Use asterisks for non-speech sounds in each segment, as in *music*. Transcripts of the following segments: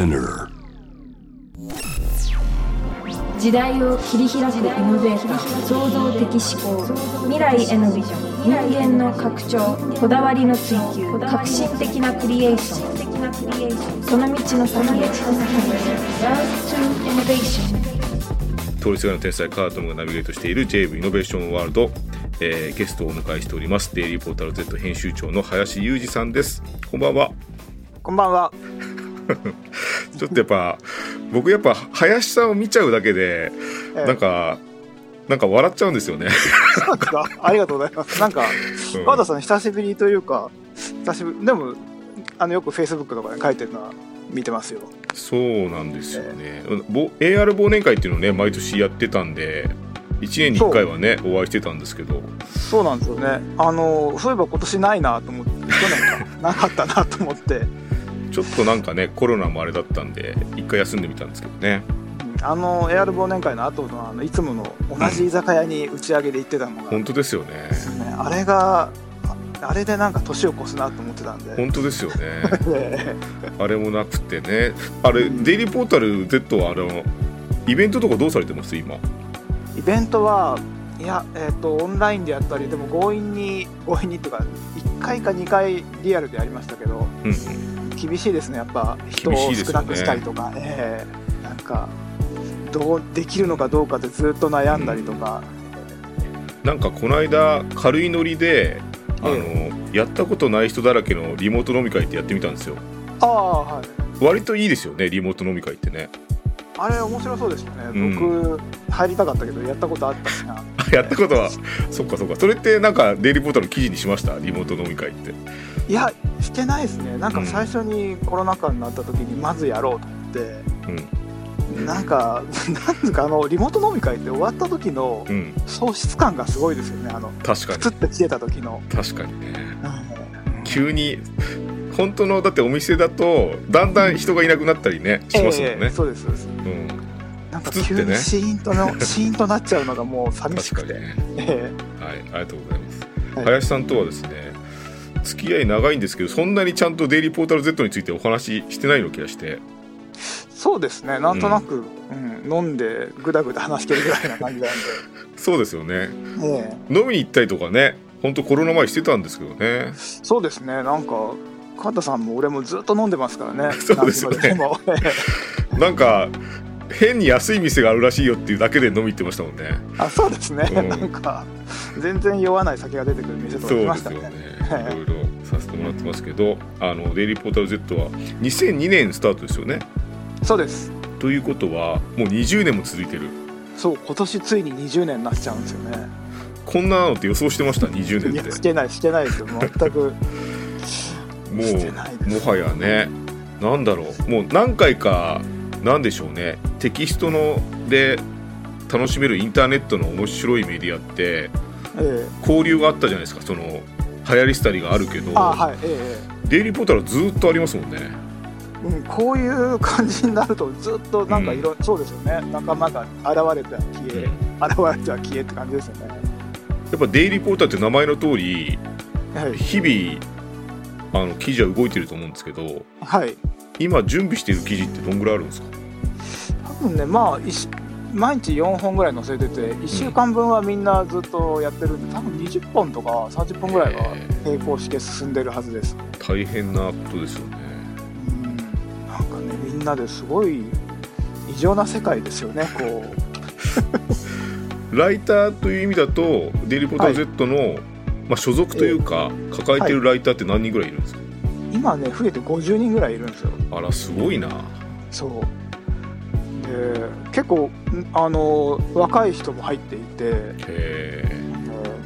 Spinner. 時代を切り開くイノベーター創造的思考未来へのビジョン人間の拡張こだわりの追求革新的なクリエーション。その道の先へ。Love to Innovation 通りすがりの天才カートムがナビゲートしている JV イノベーションワールド、えーゲストをお迎えしております。デイリーポータル Z 編集長の林裕二さんです。こんばんは。こんばんは。*laughs* ちょっとやっぱ僕やっぱ林さんを見ちゃうだけでええ。なんかなんか笑っちゃうんですよね。そうですか？*laughs* ありがとうございます。なんか、うん。川田さん久しぶりというか、久しぶり、でも、あの、よく Facebook とかで書いてるのは見てますよ。そうなんですよね、ぼ AR 忘年会っていうのをね毎年やってたんで1年に1回はねお会いしてたんですけど。そうなんですよね。あの、そういえば今年ないなと思って、去年か、*laughs* なかったなと思って、ちょっとなんかねコロナもあれだったんで一回休んでみたんですけどね。うんあの、AR 忘年会の後の、あの、いつもの同じ居酒屋に打ち上げで行ってたのが、本当ですよね。ねあれが、ああれでなんか年を越すなと思ってたんで、本当ですよね。え *laughs* あれもなくてね。あれ、うん。デイリーポータル Z はあのイベントとかどうされてます今？イベントはいや、えっとオンラインでやったりでも強引に強引にっていうか1回か2回リアルでやりましたけど。うん厳しいですね。やっぱ人を少なくしたりとか、ええ。なんかどうできるのかどうかでずっと悩んだりとか、なんかこの間軽いノリであの、えやったことない人だらけのリモート飲み会ってやってみたんですよ。ああはい。割といいですよねリモート飲み会ってね。あれ面白そうですよね、うん。僕入りたかったけどやったことあったしな。*laughs* やったことは。そっかそっか。それってなんかデイリーポータルの記事にしました？リモート飲み会っていやしてないですね。なんか最初にコロナ禍になった時にまずやろうと思って、うん。なんか *laughs* なんですかあのリモート飲み会って終わった時のうん。喪失感がすごいですよね。あの確かに。プツって来てた時の、確かにね。うん。急に本当のだってお店だとだんだん人がいなくなったりねしますもんええね、そうですそうです。うん。なんか急にシーンとの *laughs* シーンとなっちゃうのがもう寂しくて、ね。え。はいありがとうございます、はい。林さんとはですね付き合い長いんですけどそんなにちゃんとデイリーポータル Z についてお話ししてないような気がして。えそうですね。なんとなく、うん。飲んでぐだぐだ話してるぐらいな感じなん *laughs* そうですよね。で、え。え飲みに行ったりとかね本当コロナ前してたんですけどね。そうですね。なんか川田さんも俺もずっと飲んでますからね。*laughs* そうですよね。なん *laughs* か変に安い店があるらしいよっていうだけで飲み行ってましたもんね。えあそうですね、うん。なんか全然酔わない酒が出てくる店とか来ましたね。ですよね。いろいろさせてもらってますけどあのデイリーポータル Z は2002年スタートですよね。そうです。ということはもう20年も続いてる。そう今年ついに20年になっちゃうんですよね。こんなのって予想してました？20いや年っしてないしてないです。よ全く。てもうもはやね。なんだろう。もう何回かなんでしょうね。テキストので楽しめるインターネットの面白いメディアってえ交流があったじゃないですかその流行り廃りがあるけどはいええデイリーポータルはずっとありますもんね。うん、こういう感じになるとずっとなんかいろ、そうですよね。仲間が現れては消え、現れては消えって感じですよね。やっぱデイリーポータルって名前の通りはい、日々あの記事は動いてると思うんですけどはい、今準備している記事ってどんぐらいあるんですか？多分ねまあ毎日4本ぐらい載せてて1週間分はみんなずっとやってるんで多分20本とか30本ぐらいはえ並行して進んでるはずです。大変なことですよね。うん。なんかねみんなですごい異常な世界ですよねこう。*laughs* ライターという意味だとデイリーポータル Z の、まあ、所属というか抱えてるライターって何人ぐらいいるんですか、今ね増えて50人ぐらいいるんですよ。あらすごいな。そう。で結構んあの若い人も入っていて、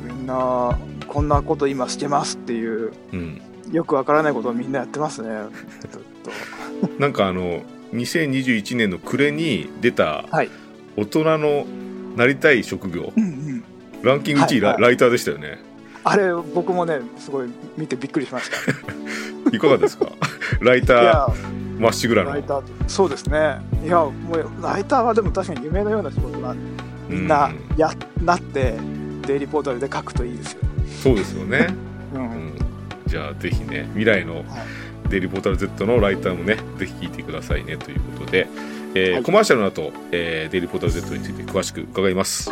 みんなこんなこと今してますっていうえうん。よくわからないことをみんなやってますね。ずっと。*laughs* なんかあの2021年の暮れに出たはい。大人のなりたい職業。うんうん。ランキング1位、はいはい。ラライターでしたよね。あれ僕もねすごい見てびっくりしました。*laughs* いかがですか？*laughs* ライターまっしぐらの。ライターそうですね。いやもうライターはでも確かに夢のような仕事がみんなうん。や、なってデイリーポータルで書くといいですよ、そうですよね、うん。うん、じゃあぜひね未来のデイリーポータル Z のライターもねぜひ聞いてくださいね。ということで、えーはい。コマーシャルの後、えーデイリーポータル Z について詳しく伺います。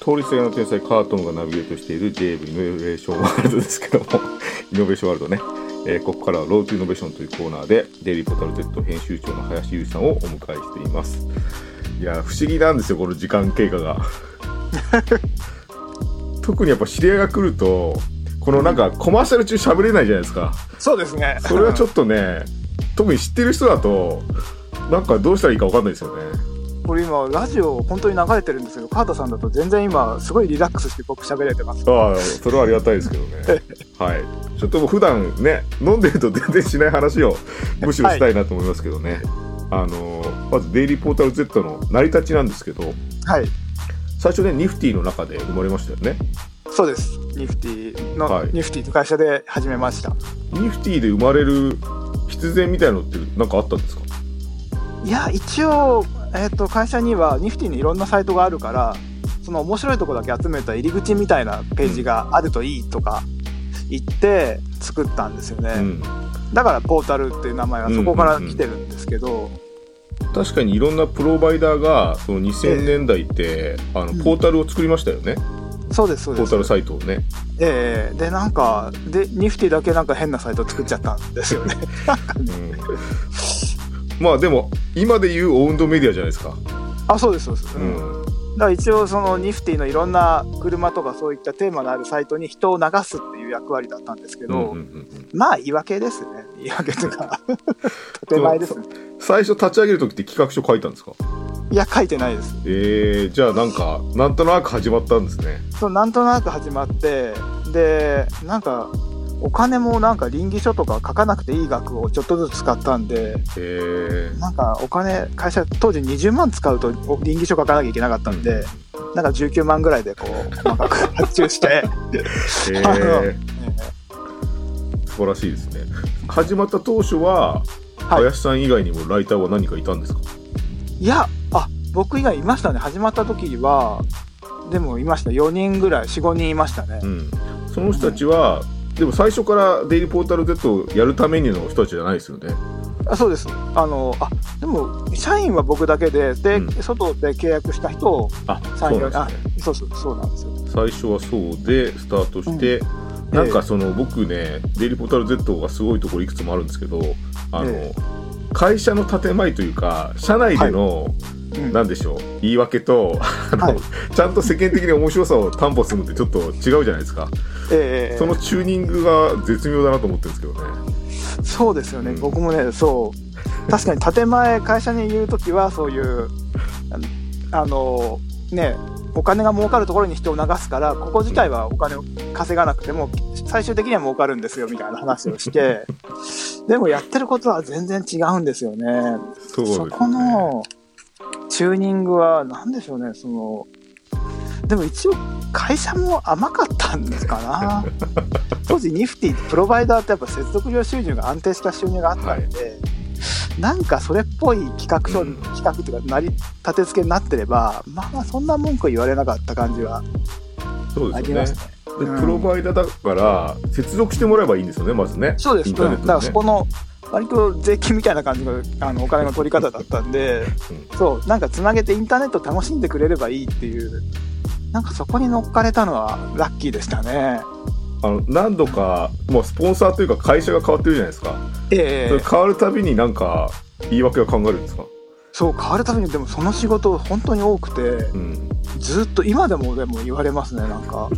通りすがりの天才カートンがナビゲートしている JV イノベーションワールドですけども。イノベーションワールドね、えーここからはロードイノベーションというコーナーでデイリーポータル Z 編集長の林裕二さんをお迎えしています。いや不思議なんですよこの時間経過が。*laughs* 特にやっぱ知り合いが来るとこのなんかコマーシャル中喋れないじゃないですか。そうですね。それはちょっとね特に知ってる人だとなんかどうしたらいいか分かんないですよね。これ今、ラジオ本当に流れてるんですけど、川田さんだと全然今、すごいリラックスして僕喋れてます。ああそれはありがたいですけどね。*laughs* はいちょっと普段ね飲んでると全然しない話をむしろしたいなと思いますけどね、あのまずデイリーポータル Z の成り立ちなんですけどはい。最初ねニフティの中で生まれましたよねそうです。ニフティの、はいニフティと会社で始めました。ニフティで生まれる必然みたいなのって何かあったんですか？いや、一応、えっ、と、会社にはニフティにいろんなサイトがあるから、その面白いところだけ集めた入り口みたいなページがあるといいとか言って作ったんですよね。うん。だからポータルっていう名前はそこから来てるんですけど、確かにいろんなプロバイダーがその2000年代って、あのうんポータルを作りましたよね、そうです、そうです。ポータルサイトをね。ええで、なんか、で、ニフティだけなんか変なサイト作っちゃったんですよね。*laughs* まあでも今で言うオウンドメディアじゃないですか、あ、そうです、そうです。ううんんだから一応そのニフティのいろんな車とかそういったテーマのあるサイトに人を流すっていう役割だったんですけど、うんうんうんうんまあ言い訳ですね。言い訳というか、*laughs* 建前ですね。最初立ち上げる時って企画書書いたんですか？いや、書いてないです。えー、じゃあなんかなんとなく始まったんですねそう、なんとなく始まって、で、なんか、お金もなんか倫理書とか書かなくていい額をちょっとずつ使ったんで、えー。なんかお金、会社当時20万使うと倫理書書かなきゃいけなかったんで、なんか19万ぐらいでこう、細かく発注して、え *laughs* あのー、素晴らしいですね。始まった当初は、はい。林さん以外にもライターは何かいたんですか？いや、あ、僕以外いましたね。始まった時は、でもいました。4人ぐらい、4、5人いましたね。うん。その人たちはでも最初からデイリーポータル Z をやるためにの人たちじゃないですよね。あそうです。あの、あ、でも、社員は僕だけで、で、うん。外で契約した人を、あ社員あそうなんですね。そうそう、そうなんですよ。最初はそうでスタートして、うん。なんかその僕ねデイリーポータル Z がすごいところいくつもあるんですけどあの、え会社の建前というか社内での、うん。なんでしょう言い訳とあの、はい。ちゃんと世間的に面白さを担保するのってちょっと違うじゃないですか、ええ。そのチューニングが絶妙だなと思ってるんですけどね。そうですよね、うん。僕もね、そう、確かに建前、会社に言うときは、そういう、ああの、ね、お金が儲かるところに人を流すから、ここ自体はお金を稼がなくても、最終的には儲かるんですよみたいな話をして、*laughs* でもやってることは全然違うんですよね。そね。そこのチューニングは、なんでしょうね、その、でも一応、会社も甘かったんですかな。*laughs* 当時、ニフティ、プロバイダーってやっぱ接続料収入が安定した収入があったんで、なんかそれっぽい企画書、うん。企画っていうか、成り立て付けになってれば、まあ、そんな文句言われなかった感じはそうですよね。ありますね。うん。でプロバイダーだから接続してもらえばいいんですよねまずね。そうです、インターネッうん。だからそこの、割と税金みたいな感じのあのお金の取り方だったんで、そう、なんかつなげてインターネット楽しんでくれればいいっていう、なんかそこに乗っかれたのはラッキーでしたね。あの何度かもうスポンサーというか会社が変わってるじゃないですか、ええ。それ変わるたびになんか言い訳は考えるんですか？そう、変わるために、でもその仕事本当に多くて、うん。ずっと今でもでも言われますね、なんか。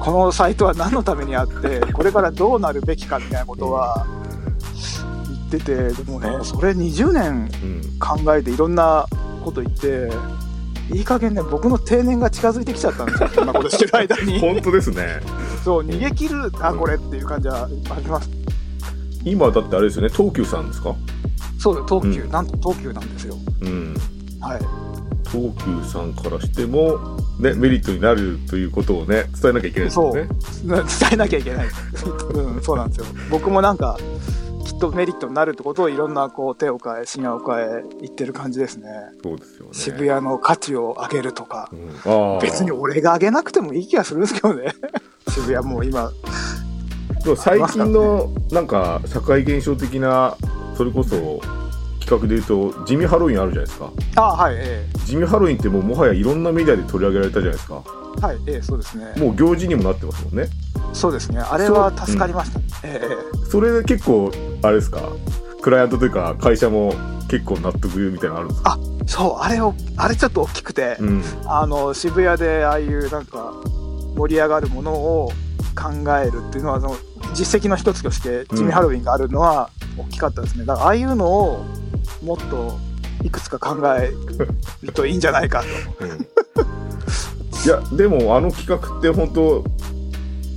このサイトは何のためにあって、これからどうなるべきかみたいなことは言ってて、でもね、それ20年うん。考えていろんなこと言って、いい加減ね、僕の定年が近づいてきちゃったんですよ、こんなことしてる間に。*laughs* 本当ですねそう、逃げ切る、あ、これっていう感じはあります。今だってあれですよね東急さんですか？そう、東急、うんなんと東急なんですよ。うんはい。東急さんからしても、ね、メリットになるということをね伝えなきゃいけないですよね伝えなきゃいけない。*laughs* うん、そうなんですよ。僕もなんか、きっとメリットになるってことをいろんなこう手を変え、品を変え、言ってる感じですね。そうですよね渋谷の価値を上げるとか。うん、別に俺が上げなくてもいい気がするんですけどね。*laughs* 渋谷もう今、最近のなんか社会現象的なそれこそ企画で言うと地味ハロウィンあるじゃないですか。あはいえ地味ハロウィンってもうもはやいろんなメディアで取り上げられたじゃないですか。えはいええそうですね。もう行事にもなってますもんね。そうですね。あれは助かりました、えええそれで結構あれですか？クライアントというか会社も結構納得みたいなのあるんですか？えそうあれをあれちょっと大きくて、うん。あの渋谷でああいうなんか盛り上がるものを考えるっていうのはその実績の一つとして地味ハロウィンがあるのは大きかったですね。だからああいうのをもっといくつか考えるといいんじゃないかと。いやでもあの企画って本当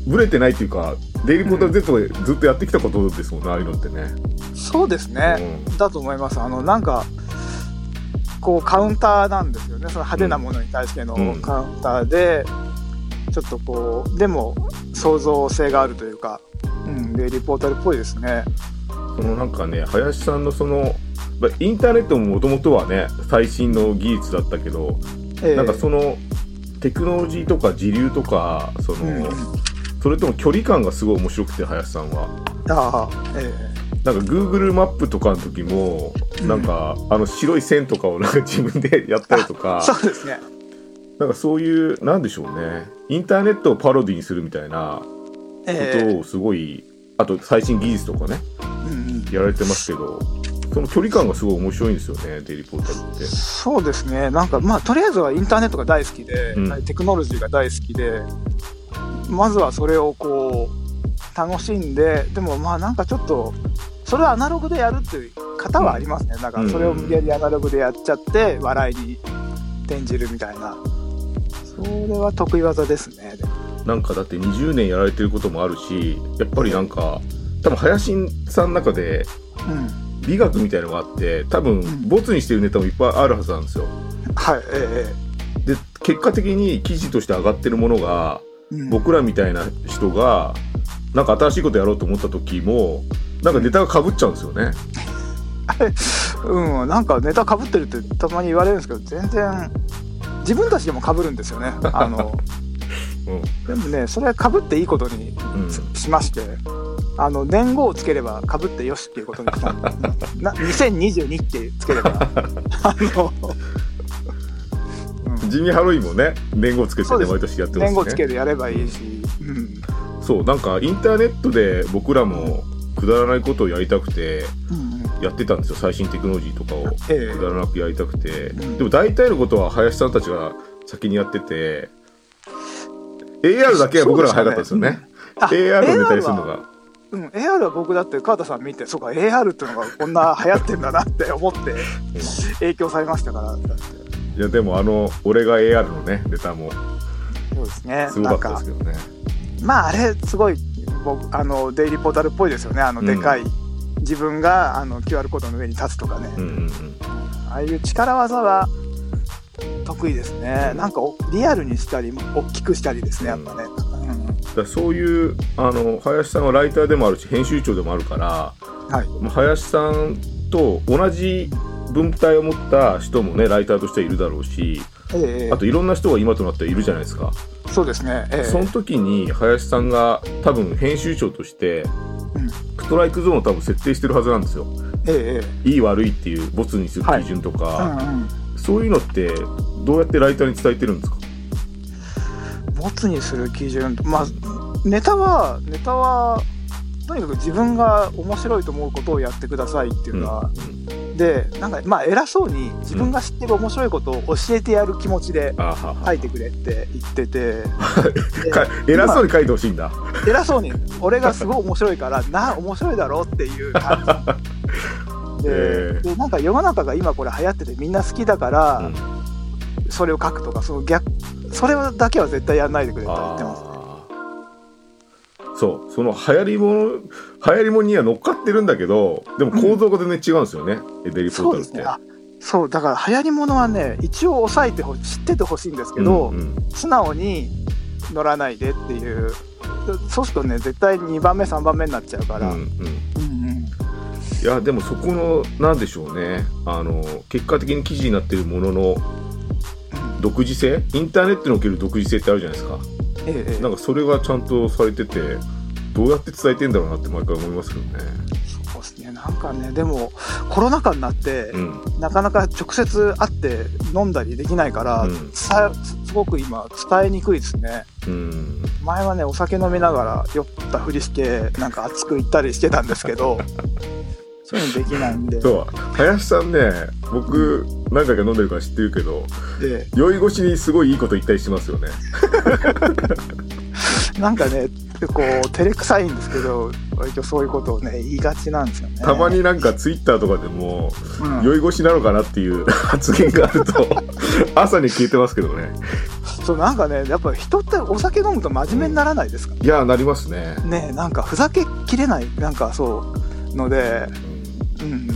ブレてないっていうかデイリーポータル Z でずっとやってきたことですもんね、ああいうのってね、そうですね、だと思います。あのなんかこうカウンターなんですよね。その派手なものに対してのうん。カウンターで、ちょっとこうでも創造性があるというか、うん、デイリーポータルっぽいですね。そのなんかね林さんのそのまあインターネットももともとはね最新の技術だったけど、ええ。なんかそのテクノロジーとか時流とかその、うん。それとも距離感がすごい面白くて林さんは。ああえなんか Google マップとかの時も、うん。なんかあの白い線とかをなんか自分でやったりとえか *laughs* そうですね。なんかそういうなんでしょうね。インターネットをパロディにするみたいなええ。ことをすごい、あと最新技術とかねうんうん。やられてますけどその距離感がすごい面白いんですよねデイリーポータルって。そうですね。なんかまあとりあえずはインターネットが大好きで、うん。テクノロジーが大好きでまずはそれをこう楽しんででもまあなんかちょっとそれをアナログでやるっていう方はありますね、だからそれを無理やりアナログでやっちゃって笑いに転じるみたいな。それは得意技ですね。でも。なんかだって20年やられてることもあるしやっぱりなんか多分林さんの中でうん美学みたいのがあって多分ん。ボツにしてるネタもいっぱいあるはずなんですよ。はいえで結果的に記事として上がってるものがえうん。僕らみたいな人がなんか新しいことやろうと思った時もなんかネタがかぶっちゃうんですよね。*laughs* うん、なんかネタかぶってるってたまに言われるんですけど全然自分たちでもかぶるんですよね。あの *laughs* うん。でもねそれはかぶっていいことにうん。ししましてあの年号をつければかぶってよしっていうことにしたんで *laughs* な2022ってつければあの、うん。地味ハロウィンもね年号つけてね毎年やってますしね。年号つけてやればいいし、うん。そうなんかインターネットで僕らもくだらないことをやりたくてやってたんですよ。最新テクノロジーとかをええ。くだらなくやりたくて、うん。でも大体のことは林さんたちが先にやってて AR だけは僕らが早かったですよね。あ AR をネタにするのはがうん、AR は僕だって川田さん見てそうか AR っていうのがこんな流行ってんだなって *laughs* 思って影響されましたから。だっていやでもあの俺が AR のねネタも。そうですね。すごかったですけどね。まああれすごい僕あのデイリーポータルっぽいですよね。あのうん。でかい、自分があの QR コードの上に立つとかね、うんうんうん。ああいう力技は得意ですね。なんかおリアルにしたり大きくしたりですねやっぱね、うんだそういうあの林さんはライターでもあるし編集長でもあるからはい。まあ林さんと同じ文体を持った人もねライターとしてはいるだろうしええあといろんな人が今となってはいるじゃないですか、そうですねええ。その時に林さんが多分編集長としてうん。ストライクゾーンを多分設定してるはずなんですよ。えええいい悪いっていうボツにする基準とえか、うんうん。そういうのってどうやってライターに伝えてるんですか？ボツにする基準まあネタはネタはとにかく自分が面白いと思うことをやってくださいっていうのは、でなんかまあ偉そうに自分が知ってる面白いことを教えてやる気持ちで書いてくれって言ってて *laughs* 偉そうに書いてほしいんだ。偉そうに俺がすごい面白いからな面白いだろっていう感じ。*laughs* で,、えでなんか世の中が今これ流行っててみんな好きだから、うん。それを書くとかその逆それだけは絶対やらないでくれと言ってます。そう。その流行りもの流行りものには乗っかってるんだけどでも構造が全然違うんですよね、エデリポータルって。そうですね。あそうだから流行りものはね一応押さえてほ知っててほしいんですけど、うんうん。素直に乗らないでっていう。そうするとね絶対2番目3番目になっちゃうから、うんうん。うんうん。いやでもそこのなんでしょうね。あの結果的に記事になってるものの独自性？インターネットにおける独自性ってあるじゃないですかええええなんかそれがちゃんとされててどうやって伝えてんだろうなって毎回思いますけどね。そうですね。なんかね、でも、コロナ禍になって、うん。なかなか直接会って飲んだりできないから、うんさすごく今伝えにくいですね。うん。前はね、お酒飲みながら酔ったふりして、なんか熱く言ったりしてたんですけど、*laughs* そういうのできないんで。そう、林さんね、僕、何回か飲んでるから知ってるけど、で酔い越しにすごいいいこと言ったりしますよね。*laughs* なんかね、こう、照れくさいんですけど、割とそういうことをね、言いがちなんですよね。たまになんかツイッターとかでも、うん、酔い越しなのかなっていう *laughs* 発言があると、*laughs* 朝に消えてますけどね。そう、なんかね、やっぱ人ってお酒飲むと真面目にならないですか、いや、なりますね。ねなんかふざけきれない、なんかそう、ので、うん、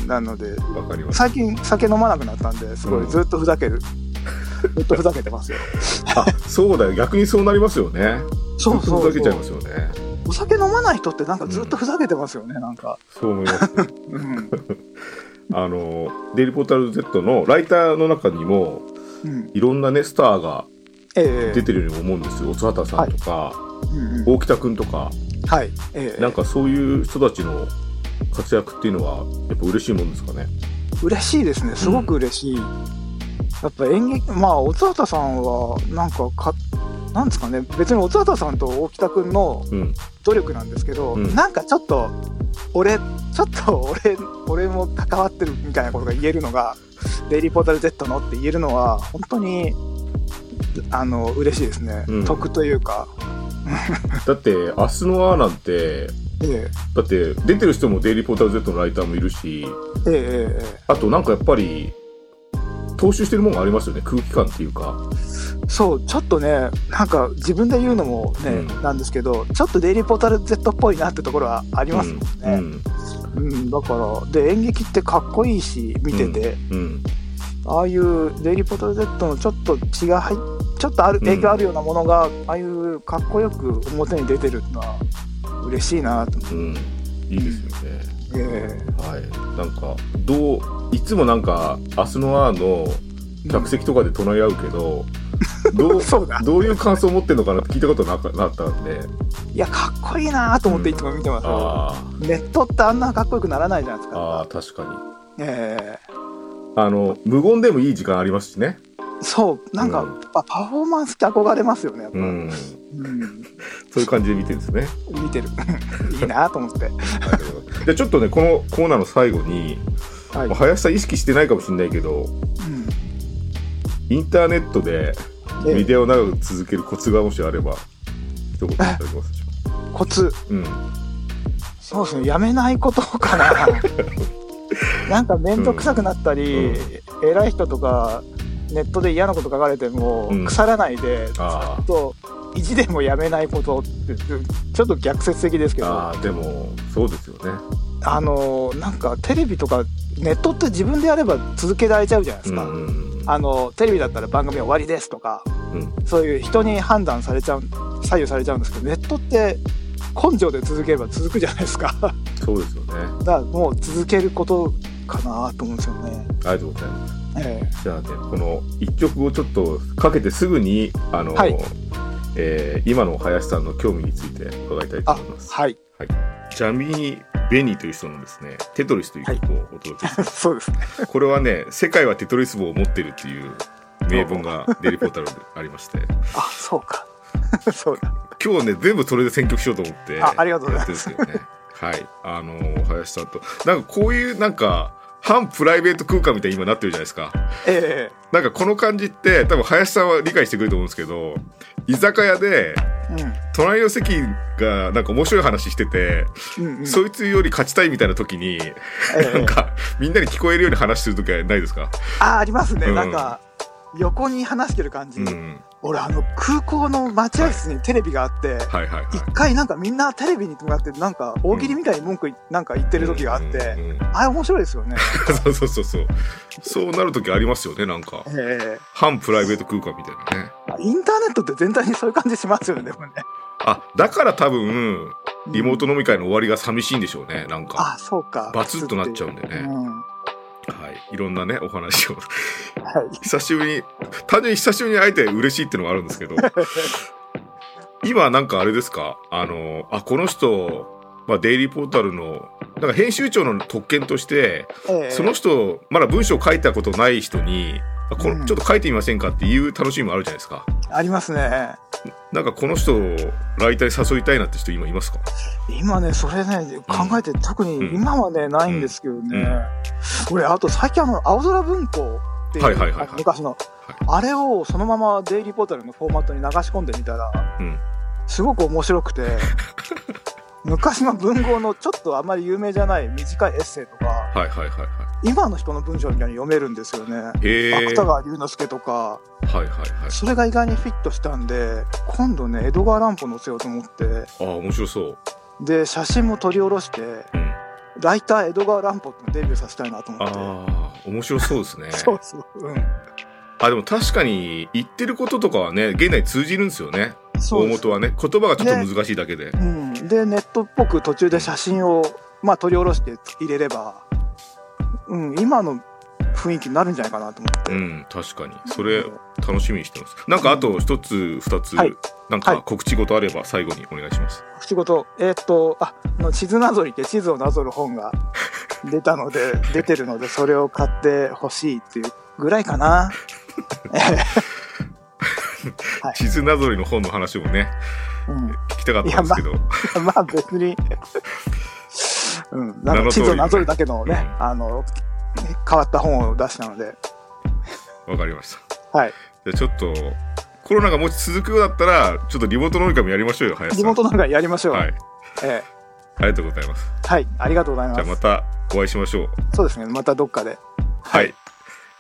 なので、わかります。最近酒飲まなくなったんで、すごいずっとふざける。ずっとふざけてますよ。あ、そうだよ。逆にそうなりますよね。そうそうそうふざけちゃいますよね。お酒飲まない人ってなんかずっとふざけてますよね、なんか。そう思います。*laughs* うん。*laughs* あの、デイリーポータル Z のライターの中にも、うん。いろんなね、スターがええ出てるように思うんですよ。おつはたさんとか、うんうん大北くんとか、はい。ええなんかそういう人たちの活躍っていうのは、やっぱ嬉しいもんですかね？嬉しいですね。すごく嬉しい。やっぱ演劇、まあ、おつはたさんは、なんかか、なんですかね、別におつはたさんと大北くんのうん。努力なんですけど、うんなんかちょっと、俺、ちょっと俺、俺も関わってるみたいなことが言えるのが、デイリーポータル Z のって言えるのは、本当に、あの、嬉しいですね。うん得というか、だって、明日のアーなんて、えだって出てる人もデイリーポータル Z のライターもいるし、えええええあとなんかやっぱり、踏襲してるもんがありますよね。空気感っていうか。えそう、ちょっとね、なんか自分で言うのもね、うんなんですけど、ちょっとデイリーポータル Z っぽいなってところはありますもんね。うん。うん、だから、で、演劇ってかっこいいし、見てて、うん。ああいうデイリーポータル Z のちょっと血が入っちょっとあるうん影響あるようなものが、ああいうかっこよく表に出てるのは嬉しいなとうん。いいですよね。えはい。なんか、どう、いつもなんか、明日のアーの客席とかで唱え合うけど、*laughs* どう、そうだどういう感想を持ってるのかなって聞いたことなかなったんで、いやかっこいいなと思っていつも見てますよ、あネットってあんなかっこよくならないじゃないですあ、あ確かに。えあの、無言でもいい時間ありますしね。えそうなんか、うん。あパフォーマンスって憧れますよねやっぱ、ううん。ん。そういう感じで見てるんですね。見てる。*laughs* いいなと思って。じゃあちょっとね、このコーナーの最後に、はい、まあ林さん意識してないかもしれないけど、うん。インターネットでえ。えビデオを長く続けるコツがもしあれば、一言いただけますでしょコツ。うん。そうですね、やめないことかな。*laughs* なんか面倒くさくなったり、偉い人とか、ネットで嫌なこと書かれてもうん、腐らないで、ずあっと意地でもやめないことって、ちょっと逆説的ですけあ、ど、ああ、でも、そうですよね。あの、なんかテレビとか、ネットって自分でやれば続けられちゃうじゃないですか。うんうんあの、テレビだったら番組終わりですとか、うんそういう人に判断されちゃう、左右されちゃうんですけど、ネットって根性で続ければ続くじゃないですか。そうですよね。だからもう続けることかなと思うんですよね。ありがとうございます。えじゃあね、この一曲をちょっとかけてすぐに、あの、はいえー今の林さんの興味について伺いたいとあ思います。はい。ジャミー・ベニーという人のですね、テトリスという曲をお届けします。*laughs* そうですね。これはね、世界はテトリス棒を持ってるっていう名文がデリポータルでありまして、あ、そうか。*laughs* そうだ。今日ね、全部それで選曲しようと思って、あありがとうございます。はい。あのー林さんと。なんかこういう、なんか、反プライベート空間みたいに今なってるじゃないですか。えなんかこの感じって、多分林さんは理解してくれると思うんですけど、居酒屋で、えうん。隣の席がなんか面白い話してて、うんうん。そいつより勝ちたいみたいな時に、ええなんか、みんなに聞こえるように話する時はないですか？あ、ありますね。うんなんか、横に話してる感じ。うん。俺、あの、空港の待合室にテレビがあって、はいはいはい。一回なんかみんなテレビに向かってなんか大喜利みたいに文句いなんか言ってる時があって、うんうんうんあれ面白いですよね。そうそうそうそう。そうなる時ありますよね、なんか。え反プライベート空間みたいなね。えインターネットって全体にそういう感じしますよね、でもね。あ、だから多分、リモートの。飲み会の終わりが寂しいんでしょうね、なんか。あ、そうか。バツッとなっちゃうんでねうん。ははい。いろんなね、お話を。い。久しぶりに、単純に久しぶりに会えて嬉しいっていうのがあるんですけど、*laughs* 今なんかあれですか？あの、あ、この人、まあ、デイリーポータルの、なんか編集長の特権として、ええその人、まだ文章書いたことない人に、あこうん。のちょっと書いてみませんかっていう楽しみもあるじゃないですか。ありますね。なんかこの人をライターに誘いたいなって人今いますか？今ね、それね、考えて、特にうん。今はね、ないんですけどね。うん。俺、あと最近あの、青空文庫っていう、はいはいはいはい。あの昔の、あれをそのままデイリーポータルのフォーマットに流し込んでみたら、うん。すごく面白くて、*laughs* 昔の文豪のちょっとあまり有名じゃない短いエッセイとか、はいはいはいは今の人の文章みたいに読めるんですよね。芥川龍之介とか、はいはいはい。それが意外にフィットしたんで、今度ね、江戸川乱歩載せようと思って、ああ、面白そう。で、写真も撮り下ろして、うん。ライター江戸川乱歩ってデビューさせたいなと思って。ああ、面白そうですね。*laughs* そうそう。うん。あ、でも確かに言ってることとかはね、現代通じるんですよね。大元はね。言葉がちょっと難しいだけで。うん。で、ネットっぽく途中で写真を、まあ、撮り下ろして入れれば、うん、今の雰囲気になるんじゃないかなと思って。うん、確かに。それ、楽しみにしてます。なんかあと一つ、二つ、はいなんかはい告知事あれば最後にお願いします。仕事、えーっと、あ、あの地図なぞりって地図をなぞる本が *laughs* 出たので、出てるので、それを買ってほしいっていうぐらいかな。*laughs* *laughs* 地図なぞりの本の話もね、うん。聞きたかったんですけど。*laughs* まあ別に、*laughs* うん、なんか地図をなぞるだけのね、うあの、変わった本を出したので、わかりました。はい。じゃあちょっと、コロナがもし続くようだったら、ちょっとリモート飲み会もやりましょうよ、林。リモートなんかやりましょう。はい。えありがとうございます。えはい、ありがとうございじゃあます。またお会いしましょう。そうですね、またどっかで。はい。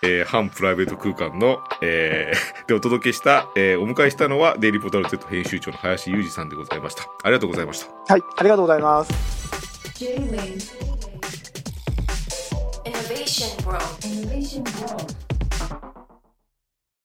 えー、反プライベート空間の、えー、*laughs* でお届けした、えー、お迎えしたのは、デイリーポータル Z 編集長の林裕二さんでございました。ありがとうございました。はい、ありがとうございます。